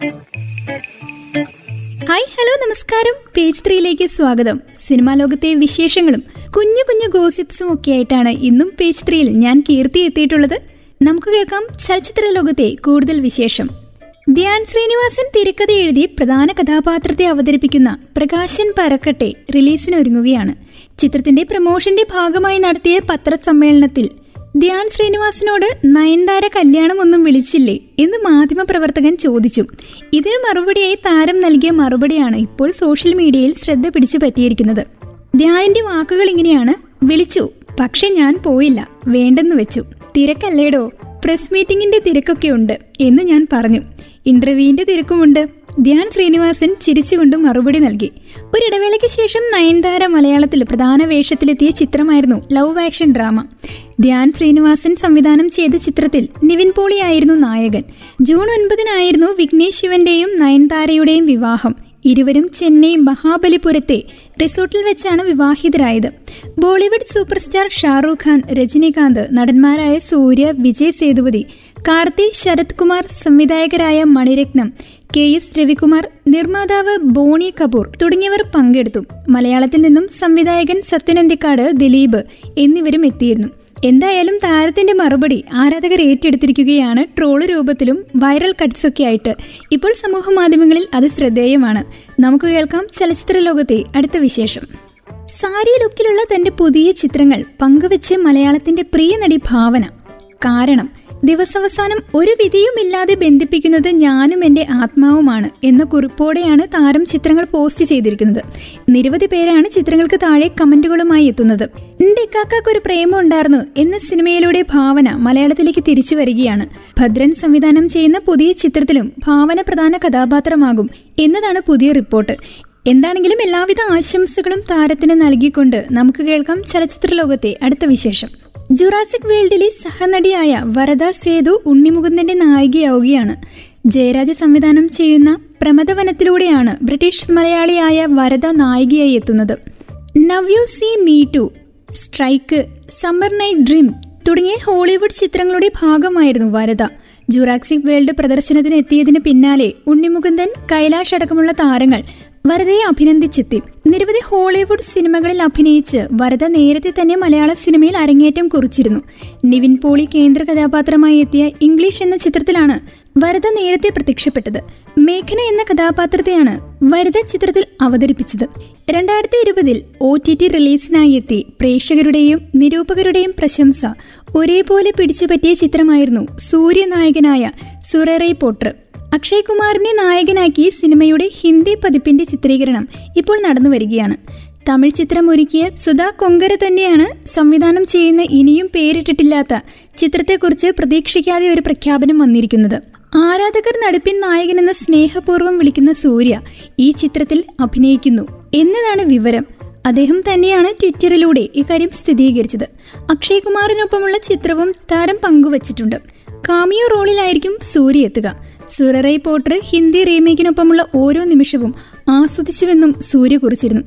Hi hello നമസ്കാരം. Page ത്രീയിലേക്ക് സ്വാഗതം. സിനിമാ ലോകത്തെ വിശേഷങ്ങളും കുഞ്ഞു കുഞ്ഞു ഗോസിപ്സും ഒക്കെ ആയിട്ടാണ് ഇന്നും പേജ് ത്രീയിൽ ഞാൻ കീർത്തി എത്തിയിട്ടുള്ളത്. നമുക്ക് കേൾക്കാം ചലച്ചിത്ര ലോകത്തെ കൂടുതൽ വിശേഷം. ധ്യാൻ ശ്രീനിവാസൻ തിരക്കഥ എഴുതി പ്രധാന കഥാപാത്രത്തെ അവതരിപ്പിക്കുന്ന പ്രകാശൻ പരക്കട്ടെ റിലീസിനൊരുങ്ങുകയാണ്. ചിത്രത്തിന്റെ പ്രമോഷന്റെ ഭാഗമായി നടത്തിയ പത്രസമ്മേളനത്തിൽ ധ്യാൻ ശ്രീനിവാസിനോട് നയൻതാര കല്യാണം ഒന്നും വിളിച്ചില്ലേ എന്ന് മാധ്യമപ്രവർത്തകൻ ചോദിച്ചു. ഇതിന് മറുപടിയായി താരം നൽകിയ മറുപടിയാണ് ഇപ്പോൾ സോഷ്യൽ മീഡിയയിൽ ശ്രദ്ധ പിടിച്ചു പറ്റിയിരിക്കുന്നത്. ധ്യാനിന്റെ വാക്കുകൾ ഇങ്ങനെയാണ് വിളിച്ചു പക്ഷെ ഞാൻ പോയില്ല വേണ്ടെന്ന് വെച്ചു. തിരക്കല്ലേടോ? പ്രസ് മീറ്റിംഗിന്റെ തിരക്കൊക്കെ ഉണ്ട് എന്ന് ഞാൻ പറഞ്ഞു. ഇന്റർവ്യൂവിന്റെ തിരക്കുമുണ്ട്. ധ്യാൻ ശ്രീനിവാസൻ ചിരിച്ചുകൊണ്ട് മറുപടി നൽകി. ഒരിടവേളയ്ക്ക് ശേഷം നയൻതാര മലയാളത്തിൽ പ്രധാന വേഷത്തിലെത്തിയ ചിത്രമായിരുന്നു Love Action Drama. Dhyan Sreenivasan സംവിധാനം ചെയ്ത ചിത്രത്തിൽ നിവിൻ പോളിയായിരുന്നു നായകൻ. ജൂൺ ഒൻപതിനായിരുന്നു വിഘ്നേഷ് ശിവന്റെയും നയൻതാരയുടെയും വിവാഹം. ഇരുവരും ചെന്നൈ മഹാബലിപുരത്തെ റിസോർട്ടിൽ വെച്ചാണ് വിവാഹിതരായത്. ബോളിവുഡ് സൂപ്പർസ്റ്റാർ ഷാറൂഖ് ഖാൻ രജനീകാന്ത് നടന്മാരായ സൂര്യ വിജയ് സേതുപതി കാർത്തി ശരത് കുമാർ സംവിധായകരായ മണിരത്നം കെ എസ് രവികുമാർ നിർമ്മാതാവ് ബോണി കപൂർ തുടങ്ങിയവർ പങ്കെടുത്തു. മലയാളത്തിൽ നിന്നും സംവിധായകൻ സത്യനന്തിക്കാട് ദിലീപ് എന്നിവരും എത്തിയിരുന്നു. എന്തായാലും താരത്തിന്റെ മറുപടി ആരാധകർ ഏറ്റെടുത്തിരിക്കുകയാണ് ട്രോൾ രൂപത്തിലും വൈറൽ കട്ട്സൊക്കെ ആയിട്ട്. ഇപ്പോൾ സമൂഹ മാധ്യമങ്ങളിൽ അത് ശ്രദ്ധേയമാണ്. നമുക്ക് കേൾക്കാം ചലച്ചിത്ര ലോകത്തെ അടുത്ത വിശേഷം. സാരി ലുക്കിലുള്ള തന്റെ പുതിയ ചിത്രങ്ങൾ പങ്കുവച്ച് മലയാളത്തിന്റെ പ്രിയ നടി ഭാവന. കാരണം ദിവസവസാനം ഒരു വിധിയുമില്ലാതെ ബന്ധിപ്പിക്കുന്നത് ഞാനും എന്റെ ആത്മാവുമാണ് എന്ന കുറിപ്പോടെയാണ് താരം ചിത്രങ്ങൾ പോസ്റ്റ് ചെയ്തിരിക്കുന്നത്. നിരവധി പേരാണ് ചിത്രങ്ങൾക്ക് താഴെ കമന്റുകളുമായി എത്തുന്നത്. എന്റെ ഇക്കാക്കാക്ക് ഒരു പ്രേമം ഉണ്ടായിരുന്നു എന്ന സിനിമയിലൂടെ ഭാവന മലയാളത്തിലേക്ക് തിരിച്ചു വരികയാണ്. ഭദ്രൻ സംവിധാനം ചെയ്യുന്ന പുതിയ ചിത്രത്തിലും ഭാവന പ്രധാന കഥാപാത്രമാകും എന്നതാണ് പുതിയ റിപ്പോർട്ട്. എന്താണെങ്കിലും എല്ലാവിധ ആശംസകളും താരത്തിന് നൽകിക്കൊണ്ട് നമുക്ക് കേൾക്കാം ചലച്ചിത്ര ലോകത്തെ അടുത്ത വിശേഷം. ജുറാസിക് വേൾഡിലെ സഹനടിയായ വരദ സേതു ഉണ്ണിമുകുന്ദന്റെ നായികയാവുകയാണ്. ജയരാജ സംവിധാനം ചെയ്യുന്ന പ്രമദവനത്തിലൂടെയാണ് ബ്രിട്ടീഷ് മലയാളിയായ വരദ നായികയായി എത്തുന്നത്. Now You See Me two Strike Summer Night Dream തുടങ്ങിയ ഹോളിവുഡ് ചിത്രങ്ങളുടെ ഭാഗമായിരുന്നു വരദ. ജുറാക്സിക് വേൾഡ് പ്രദർശനത്തിന് എത്തിയതിന് പിന്നാലെ ഉണ്ണിമുകുന്ദൻ കൈലാഷ് അടക്കമുള്ള താരങ്ങൾ വരദയെ അഭിനന്ദിച്ചെത്തി. നിരവധി ഹോളിവുഡ് സിനിമകളിൽ അഭിനയിച്ച് വരദ നേരത്തെ തന്നെ മലയാള സിനിമയിൽ അരങ്ങേറ്റം കുറിച്ചിരുന്നു. നിവിൻ പോളി കേന്ദ്ര കഥാപാത്രമായി എത്തിയ ഇംഗ്ലീഷ് എന്ന ചിത്രത്തിലാണ് വരദ നേരത്തെ പ്രത്യക്ഷപ്പെട്ടത്. മേഘന എന്ന കഥാപാത്രത്തെയാണ് വരദ ചിത്രത്തിൽ അവതരിപ്പിച്ചത്. രണ്ടായിരത്തി ഇരുപതിൽ ഒ ടി ടി റിലീസിനായി എത്തി. പ്രേക്ഷകരുടെയും നിരൂപകരുടെയും പ്രശംസ. ഒരേപോലെ പിടിച്ചുപറ്റിയ ചിത്രമായിരുന്നു സൂര്യനായകനായ സുറേറെ പോട്ടർ അക്ഷയ് കുമാറിനെ നായകനാക്കി സിനിമയുടെ ഹിന്ദി പതിപ്പിന്റെ ചിത്രീകരണം ഇപ്പോൾ നടന്നു വരികയാണ്. തമിഴ് ചിത്രം ഒരുക്കിയ സുധാ കൊങ്കര തന്നെയാണ് സംവിധാനം ചെയ്യുന്ന ഇനിയും പേരിട്ടിട്ടില്ലാത്ത ചിത്രത്തെക്കുറിച്ച് പ്രതീക്ഷിക്കാതെ ഒരു പ്രഖ്യാപനം വന്നിരിക്കുന്നത്. ആരാധകർ നടുപ്പിൻ എന്ന സ്നേഹപൂർവം വിളിക്കുന്ന സൂര്യ ഈ ചിത്രത്തിൽ അഭിനയിക്കുന്നു എന്നതാണ് വിവരം. അദ്ദേഹം തന്നെയാണ് ട്വിറ്ററിലൂടെ ഇക്കാര്യം സ്ഥിരീകരിച്ചത്. അക്ഷയ് കുമാറിനൊപ്പമുള്ള ചിത്രവും താരം പങ്കുവച്ചിട്ടുണ്ട്. കാമിയോ റോളിലായിരിക്കും സൂര്യ എത്തുക. സുരറൈ പോട്ടർ ഹിന്ദി റീമേക്കിനൊപ്പമുള്ള ഓരോ നിമിഷവും ആസ്വദിച്ചുവെന്നും സൂര്യ കുറിച്ചിരുന്നു.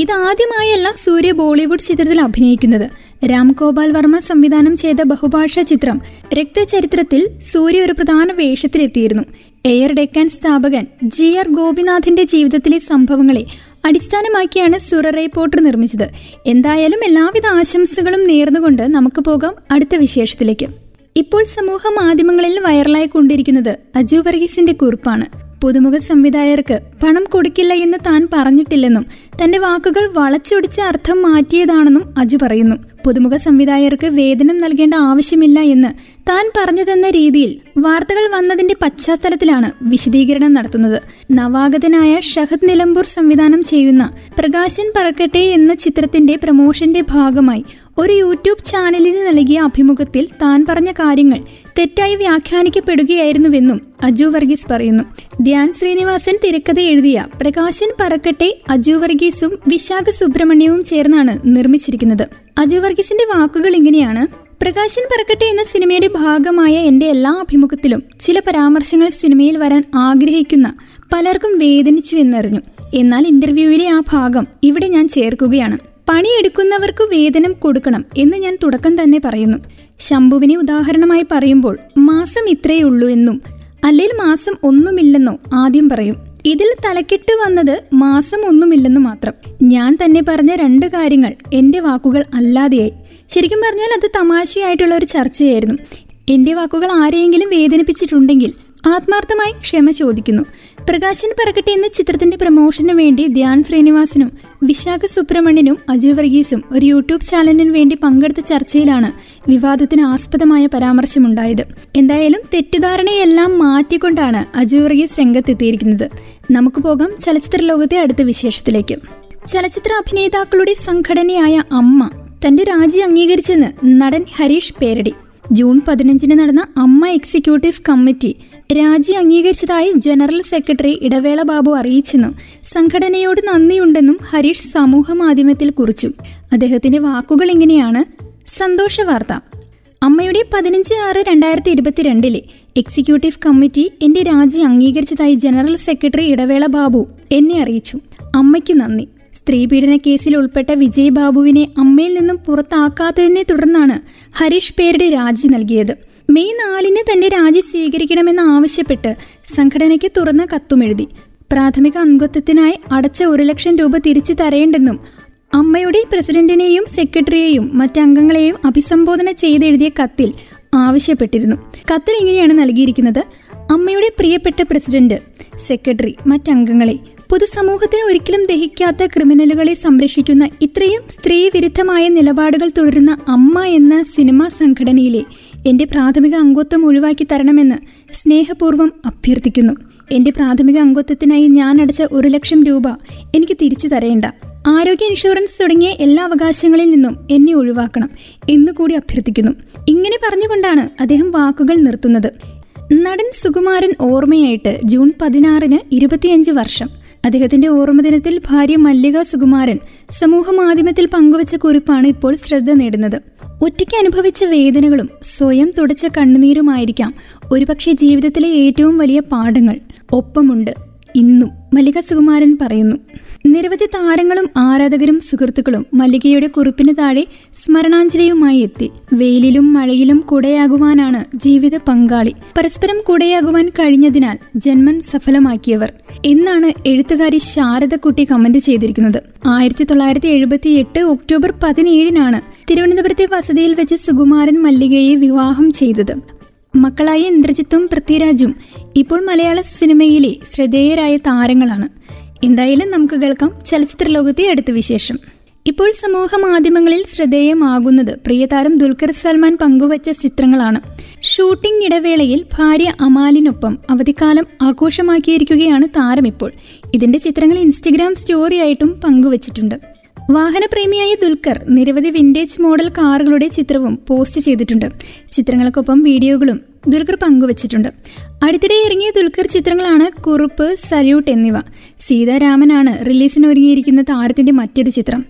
ഇതാദ്യമായല്ല സൂര്യ ബോളിവുഡ് ചിത്രത്തിൽ അഭിനയിക്കുന്നത്. രാം ഗോപാൽ വർമ്മ സംവിധാനം ചെയ്ത ബഹുഭാഷാ ചിത്രം രക്തചരിത്രത്തിൽ സൂര്യ ഒരു പ്രധാന വേഷത്തിലെത്തിയിരുന്നു. എയർ ഡെക്കാൻ സ്ഥാപകൻ ജി ആർ ഗോപിനാഥിന്റെ ജീവിതത്തിലെ സംഭവങ്ങളെ അടിസ്ഥാനമാക്കിയാണ് സുററൈ പോട്ടർ നിർമ്മിച്ചത്. എന്തായാലും എല്ലാവിധ ആശംസകളും നേർന്നുകൊണ്ട് നമുക്ക് പോകാം അടുത്ത വിശേഷത്തിലേക്ക്. ഇപ്പോൾ സമൂഹ മാധ്യമങ്ങളിൽ വൈറലായി കൊണ്ടിരിക്കുന്നത് അജു വർഗീസിന്റെ കുറിപ്പാണ്. പുതുമുഖ സംവിധായകർക്ക് പണം കൊടുക്കില്ല എന്ന് താൻ പറഞ്ഞിട്ടില്ലെന്നും തന്റെ വാക്കുകൾ വളച്ചൊടിച്ച അർത്ഥം മാറ്റിയതാണെന്നും അജു പറയുന്നു. പുതുമുഖ സംവിധായകർക്ക് വേതനം നൽകേണ്ട ആവശ്യമില്ല എന്ന് താൻ പറഞ്ഞതെന്ന രീതിയിൽ വാർത്തകൾ വന്നതിന്റെ പശ്ചാത്തലത്തിലാണ് വിശദീകരണം നടത്തുന്നത്. നവാഗതനായ ഷഹദ് നിലമ്പൂർ സംവിധാനം ചെയ്യുന്ന പ്രകാശൻ പറക്കട്ടെ എന്ന ചിത്രത്തിന്റെ പ്രമോഷന്റെ ഭാഗമായി ഒരു യൂട്യൂബ് ചാനലിന് നൽകിയ അഭിമുഖത്തിൽ താൻ പറഞ്ഞ കാര്യങ്ങൾ തെറ്റായി വ്യാഖ്യാനിക്കപ്പെടുകയായിരുന്നുവെന്നും അജു വർഗീസ് പറയുന്നു. ധ്യാൻ ശ്രീനിവാസൻ തിരക്കഥ എഴുതിയ പ്രകാശൻ പറക്കട്ടെ അജു വർഗീസും വിശാഖ സുബ്രഹ്മണ്യവും ചേർന്നാണ് നിർമ്മിച്ചിരിക്കുന്നത്. അജു വർഗീസിന്റെ വാക്കുകൾ ഇങ്ങനെയാണ്. പ്രകാശൻ പറക്കട്ടെ എന്ന സിനിമയുടെ ഭാഗമായ എന്റെ എല്ലാ അഭിമുഖത്തിലും ചില പരാമർശങ്ങൾ സിനിമയിൽ വരാൻ ആഗ്രഹിക്കുന്ന പലർക്കും വേദനിച്ചു എന്നറിഞ്ഞു. എന്നാൽ ഇന്റർവ്യൂവിലെ ആ ഭാഗം ഇവിടെ ഞാൻ ചേർക്കുകയാണ്. പണിയെടുക്കുന്നവർക്ക് വേതനം കൊടുക്കണം എന്ന് ഞാൻ തുടക്കം തന്നെ പറയുന്നു. ശംഭുവിനെ ഉദാഹരണമായി പറയുമ്പോൾ മാസം ഇത്രയേ ഉള്ളൂ എന്നും അല്ലെങ്കിൽ മാസം ഒന്നുമില്ലെന്നോ ആദ്യം പറയും. ഇതിൽ തലക്കെട്ട് വന്നത് മാസം ഒന്നുമില്ലെന്നു മാത്രം ഞാൻ തന്നെ പറഞ്ഞ രണ്ട് കാര്യങ്ങൾ എന്റെ വാക്കുകൾ അല്ലാതെയായി. ശരിക്കും പറഞ്ഞാൽ അത് തമാശയായിട്ടുള്ള ഒരു ചർച്ചയായിരുന്നു. എന്റെ വാക്കുകൾ ആരെയെങ്കിലും വേദനിപ്പിച്ചിട്ടുണ്ടെങ്കിൽ ആത്മാർത്ഥമായി ക്ഷമ ചോദിക്കുന്നു. പ്രകാശൻ പറക്കട്ടെ എന്ന ചിത്രത്തിന്റെ പ്രമോഷന് വേണ്ടി ധ്യാൻ ശ്രീനിവാസനും വിശാഖ സുബ്രഹ്മണ്യനും അജയ് വർഗീസും ഒരു യൂട്യൂബ് ചാനലിന് വേണ്ടി പങ്കെടുത്ത ചർച്ചയിലാണ് വിവാദത്തിന് ആസ്പദമായ പരാമർശമുണ്ടായത്. എന്തായാലും തെറ്റിദ്ധാരണയെല്ലാം മാറ്റിക്കൊണ്ടാണ് അജയ് വർഗീസ് രംഗത്തെത്തിയിരിക്കുന്നത്. നമുക്ക് പോകാം ചലച്ചിത്ര ലോകത്തെ അടുത്ത വിശേഷത്തിലേക്ക്. ചലച്ചിത്ര അഭിനേതാക്കളുടെ സംഘടനയായ അമ്മ തന്റെ രാജി അംഗീകരിച്ചെന്ന് നടൻ ഹരീഷ് പേരടി. ജൂൺ പതിനഞ്ചിന് നടന്ന അമ്മ എക്സിക്യൂട്ടീവ് കമ്മിറ്റി രാജി അംഗീകരിച്ചതായി ജനറൽ സെക്രട്ടറി ഇടവേള ബാബു അറിയിച്ചെന്നും സംഘടനയോട് നന്ദിയുണ്ടെന്നും ഹരീഷ് സമൂഹ മാധ്യമത്തിൽ കുറിച്ചു. അദ്ദേഹത്തിന്റെ വാക്കുകൾ ഇങ്ങനെയാണ്. സന്തോഷ വാർത്ത. അമ്മയുടെ പതിനഞ്ച് ആറ് രണ്ടായിരത്തി ഇരുപത്തിരണ്ടിലെ എക്സിക്യൂട്ടീവ് കമ്മിറ്റി എന്റെ രാജി അംഗീകരിച്ചതായി ജനറൽ സെക്രട്ടറി ഇടവേള ബാബു എന്നെ അറിയിച്ചു. അമ്മയ്ക്ക് നന്ദി. സ്ത്രീപീഡന കേസിൽ ഉൾപ്പെട്ട വിജയ് ബാബുവിനെ അമ്മയിൽ നിന്നും പുറത്താക്കാത്തതിനെ തുടർന്നാണ് ഹരീഷ് പേരുടെ രാജി നൽകിയത്. മെയ് നാലിന് തന്റെ രാജി സ്വീകരിക്കണമെന്ന് ആവശ്യപ്പെട്ട് സംഘടനയ്ക്ക് തുറന്ന കത്തുമെഴുതി. പ്രാഥമിക അംഗത്വത്തിനായി അടച്ച ഒരു ലക്ഷം രൂപ തിരിച്ചു തരേണ്ടെന്നും അമ്മയുടെ പ്രസിഡന്റിനെയും സെക്രട്ടറിയെയും മറ്റംഗങ്ങളെയും അഭിസംബോധന ചെയ്തെഴുതിയ കത്തിൽ ആവശ്യപ്പെട്ടിരുന്നു. കത്തിൽ ഇങ്ങനെയാണ് നൽകിയിരിക്കുന്നത്. അമ്മയുടെ പ്രിയപ്പെട്ട പ്രസിഡന്റ് സെക്രട്ടറി മറ്റംഗങ്ങളെ പൊതുസമൂഹത്തിന് ഒരിക്കലും ദഹിക്കാത്ത ക്രിമിനലുകളെ സംരക്ഷിക്കുന്ന ഇത്രയും സ്ത്രീവിരുദ്ധമായ നിലപാടുകൾ തുടരുന്ന അമ്മ എന്ന സിനിമാ സംഘടനയിലെ എന്റെ പ്രാഥമിക അംഗത്വം ഒഴിവാക്കി തരണമെന്ന് സ്നേഹപൂർവം അഭ്യർത്ഥിക്കുന്നു. എന്റെ പ്രാഥമിക അംഗത്വത്തിനായി ഞാൻ അടച്ച ഒരു ലക്ഷം രൂപ എനിക്ക് തിരിച്ചു തരേണ്ട. ആരോഗ്യ ഇൻഷുറൻസ് തുടങ്ങിയ എല്ലാ അവകാശങ്ങളിൽ നിന്നും എന്നെ ഒഴിവാക്കണം എന്ന് കൂടി അഭ്യർത്ഥിക്കുന്നു. ഇങ്ങനെ പറഞ്ഞുകൊണ്ടാണ് അദ്ദേഹം വാക്കുകൾ നിർത്തുന്നത്. നടൻ സുകുമാരൻ ഓർമ്മയായിട്ട് ജൂൺ പതിനാറിന് ഇരുപത്തിയഞ്ച് വർഷം. അദ്ദേഹത്തിന്റെ ഓർമ്മദിനത്തിൽ ഭാര്യ മല്ലിക സുകുമാരൻ സമൂഹ മാധ്യമത്തിൽ പങ്കുവച്ച കുറിപ്പാണ് ഇപ്പോൾ ശ്രദ്ധ നേടുന്നത്. ഒറ്റയ്ക്ക് അനുഭവിച്ച വേദനകളും സ്വയം തുടച്ച കണ്ണുനീരുമായിരിക്കാം ഒരുപക്ഷെ ജീവിതത്തിലെ ഏറ്റവും വലിയ പാഠങ്ങൾ. ഒപ്പമുണ്ട്. ഇന്നും മല്ലിക സുകുമാരൻ പറയുന്നു. നിരവധി താരങ്ങളും ആരാധകരും സുഹൃത്തുക്കളും മല്ലികയുടെ കുറിപ്പിന് താഴെ സ്മരണാഞ്ജലിയുമായി എത്തി. വെയിലിലും മഴയിലും കുടയാകുവാനാണ് ജീവിത പങ്കാളി. പരസ്പരം കുടയാകുവാൻ കഴിഞ്ഞതിനാൽ ജന്മൻ സഫലമാക്കിയവർ. എന്നാണ് എഴുത്തുകാരി ശാരദക്കുട്ടി കമന്റ് ചെയ്തിരിക്കുന്നത്. ആയിരത്തി തൊള്ളായിരത്തി എഴുപത്തി എട്ട് ഒക്ടോബർ പതിനേഴിനാണ് തിരുവനന്തപുരത്തെ വസതിയിൽ വെച്ച് സുകുമാരൻ മല്ലികയെ വിവാഹം ചെയ്തത്. മക്കളായ ഇന്ദ്രജിത്തും പൃഥ്വിരാജും ഇപ്പോൾ മലയാള സിനിമയിലെ ശ്രദ്ധേയരായ താരങ്ങളാണ്. എന്തായാലും നമുക്ക് കേൾക്കാം ചലച്ചിത്ര ലോകത്തെ അടുത്ത വിശേഷം. ഇപ്പോൾ സമൂഹ മാധ്യമങ്ങളിൽ ശ്രദ്ധേയമാകുന്നത് പ്രിയതാരം ദുൽഖർ സൽമാൻ പങ്കുവച്ച ചിത്രങ്ങളാണ്. ഷൂട്ടിംഗ് ഇടവേളയിൽ ഭാര്യ അമാലിനൊപ്പം അവധിക്കാലം ആഘോഷമാക്കിയിരിക്കുകയാണ് താരം ഇപ്പോൾ. ഇതിന്റെ ചിത്രങ്ങൾ ഇൻസ്റ്റഗ്രാം സ്റ്റോറിയായിട്ടും പങ്കുവച്ചിട്ടുണ്ട്. വാഹനപ്രേമിയായ ദുൽഖർ നിരവധി വിന്റേജ് മോഡൽ കാറുകളുടെ ചിത്രവും പോസ്റ്റ് ചെയ്തിട്ടുണ്ട്. ചിത്രങ്ങൾക്കൊപ്പം വീഡിയോകളും ദുൽഖർ പങ്കുവച്ചിട്ടുണ്ട്. അടുത്തിടെ ഇറങ്ങിയ ദുൽഖർ ചിത്രങ്ങളാണ് കുറുപ്പ് സല്യൂട്ട് എന്നിവ. സീതാരാമനാണ് റിലീസിന് ഒരുങ്ങിയിരിക്കുന്ന താരത്തിന്റെ മറ്റൊരു ചിത്രം.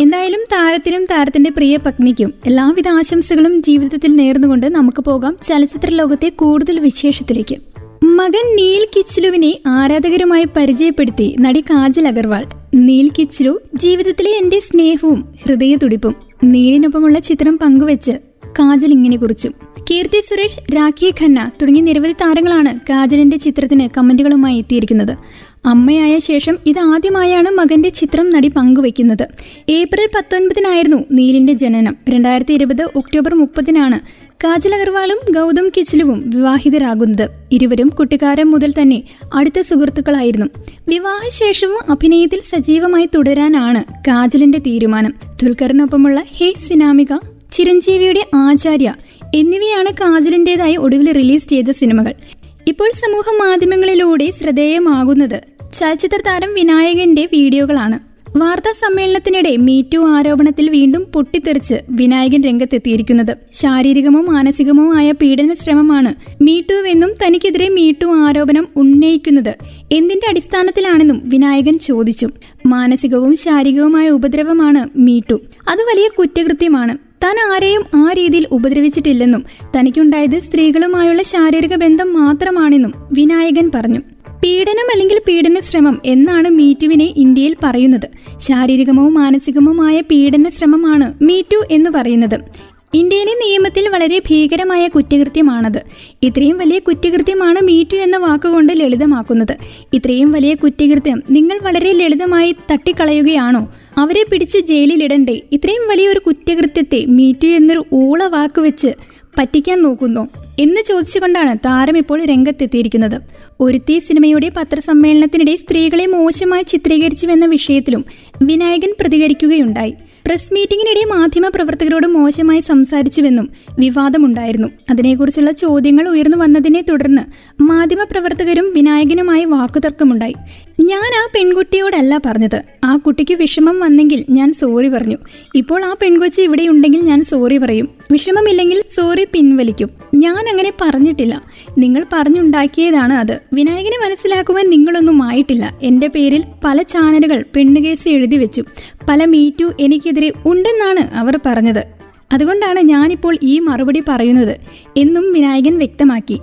എന്തായാലും താരത്തിനും താരത്തിന്റെ പ്രിയ പത്നിക്കും എല്ലാവിധ ആശംസകളും ജീവിതത്തിൽ നേർന്നുകൊണ്ട് നമുക്ക് പോകാം ചലച്ചിത്ര ലോകത്തെ കൂടുതൽ വിശേഷത്തിലേക്ക്. മകൻ നീൽ കിച്ചിലുവിനെ ആരാധകരുമായി പരിചയപ്പെടുത്തി നടി കാജൽ അഗർവാൾ നീൽ കിച്ചിലു ജീവിതത്തിലെ എന്റെ സ്നേഹവും ഹൃദയ തുടിപ്പും നീലിനൊപ്പമുള്ള ചിത്രം പങ്കുവെച്ച് കാജൽ ഇങ്ങനെ കുറിച്ചു. കീർത്തി സുരേഷ് രാഖി ഖന്ന തുടങ്ങിയ നിരവധി താരങ്ങളാണ് കാജലിന്റെ ചിത്രത്തിന് കമന്റുകളുമായി എത്തിയിരിക്കുന്നത്. അമ്മയായ ശേഷം ഇതാദ്യമായാണ് മകന്റെ ചിത്രം നടി പങ്കുവെക്കുന്നത് ഏപ്രിൽ പത്തൊൻപതിനായിരുന്നു നീലിന്റെ ജനനം. രണ്ടായിരത്തി ഇരുപത് ഒക്ടോബർ മുപ്പതിനാണ് കാജൽ അഗർവാളും ഗൗതം കിച്ചിലുവും വിവാഹിതരാകുന്നത്. ഇരുവരും കുട്ടിക്കാലം മുതൽ തന്നെ അടുത്ത സുഹൃത്തുക്കളായിരുന്നു. വിവാഹശേഷവും അഭിനയത്തിൽ സജീവമായി തുടരാനാണ് കാജലിന്റെ തീരുമാനം. ദുൽഖറിനൊപ്പമുള്ള ഹേ സിനാമിക ചിരഞ്ജീവിയുടെ ആചാര്യ എന്നിവയാണ് കാജലിന്റേതായി ഒടുവിൽ റിലീസ് ചെയ്ത സിനിമകൾ. ഇപ്പോൾ സമൂഹ മാധ്യമങ്ങളിലൂടെ ശ്രദ്ധേയമാകുന്നത് ചലച്ചിത്ര താരം വിനായകന്റെ വീഡിയോകളാണ്. വാർത്താ സമ്മേളനത്തിനിടെ മീറ്റു ആരോപണത്തിൽ വീണ്ടും പൊട്ടിത്തെറിച്ച് വിനായകൻ രംഗത്തെത്തിയിരിക്കുന്നത്. ശാരീരികമോ മാനസികമോ ആയ പീഡന ശ്രമമാണ് മീട്ടുവെന്നും തനിക്കെതിരെ മീട്ടു ആരോപണം ഉന്നയിക്കുന്നത് എന്തിന്റെ അടിസ്ഥാനത്തിലാണെന്നും വിനായകൻ ചോദിച്ചു. മാനസികവും ശാരീരികവുമായ ഉപദ്രവമാണ് മീട്ടു. അത് വലിയ കുറ്റകൃത്യമാണ്. താൻ ആരെയും ആ രീതിയിൽ ഉപദ്രവിച്ചിട്ടില്ലെന്നും തനിക്കുണ്ടായത് സ്ത്രീകളുമായുള്ള ശാരീരിക ബന്ധം മാത്രമാണെന്നും വിനായകൻ പറഞ്ഞു. പീഡനം അല്ലെങ്കിൽ പീഡന ശ്രമം എന്നാണ് മീറ്റുവിനെ ഇന്ത്യയിൽ പറയുന്നത്. ശാരീരികമോ മാനസികമോ ആയ പീഡന ശ്രമമാണ് മീറ്റു എന്ന് പറയുന്നത്. ഇന്ത്യയിലെ നിയമത്തിൽ വളരെ ഭീകരമായ കുറ്റകൃത്യമാണത്. ഇത്രയും വലിയ കുറ്റകൃത്യമാണ് മീറ്റു എന്ന വാക്കുകൊണ്ട് ലളിതമാക്കുന്നത്. ഇത്രയും വലിയ കുറ്റകൃത്യം നിങ്ങൾ വളരെ ലളിതമായി തട്ടിക്കളയുകയാണോ? അവരെ പിടിച്ചു ജയിലിലിടണ്ടേ? ഇത്രയും വലിയൊരു കുറ്റകൃത്യത്തെ മീറ്റു എന്നൊരു ഊള വാക്ക് വെച്ച് പറ്റിക്കാൻ നോക്കുന്നു. എന്ന് ചോദിച്ചുകൊണ്ടാണ് താരം ഇപ്പോൾ രംഗത്തെത്തിയിരിക്കുന്നത്. ഒരുത്തി സിനിമയുടെ പത്രസമ്മേളനത്തിനിടെ സ്ത്രീകളെ മോശമായി ചിത്രീകരിച്ചുവെന്ന വിഷയത്തിലും വിനായകൻ പ്രതികരിക്കുകയുണ്ടായി. പ്രസ് മീറ്റിംഗിനിടെ മാധ്യമ പ്രവർത്തകരോട് മോശമായി സംസാരിച്ചുവെന്നും വിവാദമുണ്ടായിരുന്നു. അതിനെക്കുറിച്ചുള്ള ചോദ്യങ്ങൾ ഉയർന്നു വന്നതിനെ തുടർന്ന് മാധ്യമ പ്രവർത്തകരും വിനായകനുമായി വാക്കുതർക്കമുണ്ടായി. ഞാൻ ആ പെൺകുട്ടിയോടല്ല പറഞ്ഞത്. ആ കുട്ടിക്ക് വിഷമം വന്നെങ്കിൽ ഞാൻ സോറി പറഞ്ഞു. ഇപ്പോൾ ആ പെൺകൊച്ചി ഇവിടെ ഉണ്ടെങ്കിൽ ഞാൻ സോറി പറയും. വിഷമമില്ലെങ്കിൽ സോറി പിൻവലിക്കും. ഞാൻ അങ്ങനെ പറഞ്ഞിട്ടില്ല. നിങ്ങൾ പറഞ്ഞുണ്ടാക്കിയതാണ് അത്. വിനായകനെ മനസ്സിലാക്കുവാൻ നിങ്ങളൊന്നും ആയിട്ടില്ല. എന്റെ പേരിൽ പല ചാനലുകൾ പെണ്ണുകേസ് എഴുതി വെച്ചു. പല മീറ്റു എനിക്കെതിരെ ഉണ്ടെന്നാണ് അവർ പറഞ്ഞത്. അതുകൊണ്ടാണ് ഞാനിപ്പോൾ ഈ മറുപടി പറയുന്നത്. എന്നും വിനായകൻ വ്യക്തമാക്കി.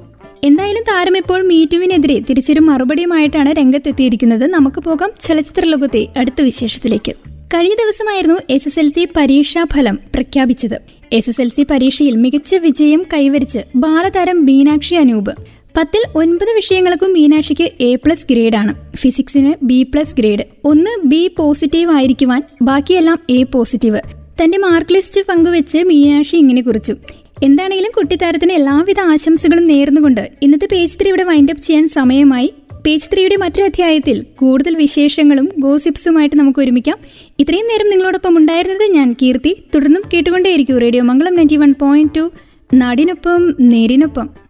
എന്തായാലും താരം ഇപ്പോൾ മീറ്റുവിനെതിരെ തിരിച്ചൊരു മറുപടിയുമായിട്ടാണ് രംഗത്തെത്തിയിരിക്കുന്നത്. നമുക്ക് പോകാം ചലച്ചിത്ര ലോകത്തെ അടുത്ത വിശേഷത്തിലേക്ക്. കഴിഞ്ഞ ദിവസമായിരുന്നു എസ് എസ് എൽ സി പരീക്ഷാ ഫലം പ്രഖ്യാപിച്ചത്. എസ് എസ് എൽ സി പരീക്ഷയിൽ മികച്ച വിജയം കൈവരിച്ച് ബാലതാരം മീനാക്ഷി അനൂപ്. പത്തിൽ ഒൻപത് വിഷയങ്ങൾക്കും മീനാക്ഷിക്ക് എ പ്ലസ് ഗ്രേഡാണ് ഫിസിക്സിന് ബി പ്ലസ് ഗ്രേഡ് ഒന്ന് ബി പോസിറ്റീവ് ആയിരിക്കുവാൻ ബാക്കിയെല്ലാം എ പോസിറ്റീവ് തന്റെ മാർക്ക് ലിസ്റ്റ് പങ്കുവെച്ച് മീനാക്ഷി ഇങ്ങനെ കുറിച്ചു. എന്താണെങ്കിലും കുട്ടിത്താരത്തിന് എല്ലാവിധ ആശംസകളും നേർന്നുകൊണ്ട് ഇന്നത്തെ പേജ് ത്രീ ഇവിടെ വൈൻഡപ്പ് ചെയ്യാൻ സമയമായി. പേജ് ത്രീയുടെ മറ്റൊരു അധ്യായത്തിൽ കൂടുതൽ വിശേഷങ്ങളും ഗോസിപ്സുമായിട്ട് നമുക്ക് ഒരുമിക്കാം. ഇത്രയും നേരം നിങ്ങളോടൊപ്പം ഉണ്ടായിരുന്നത് ഞാൻ കീർത്തി. തുടർന്നും കേട്ടുകൊണ്ടേയിരിക്കും radio Mangalam ninety one point two നാടിനൊപ്പം നേരിനൊപ്പം.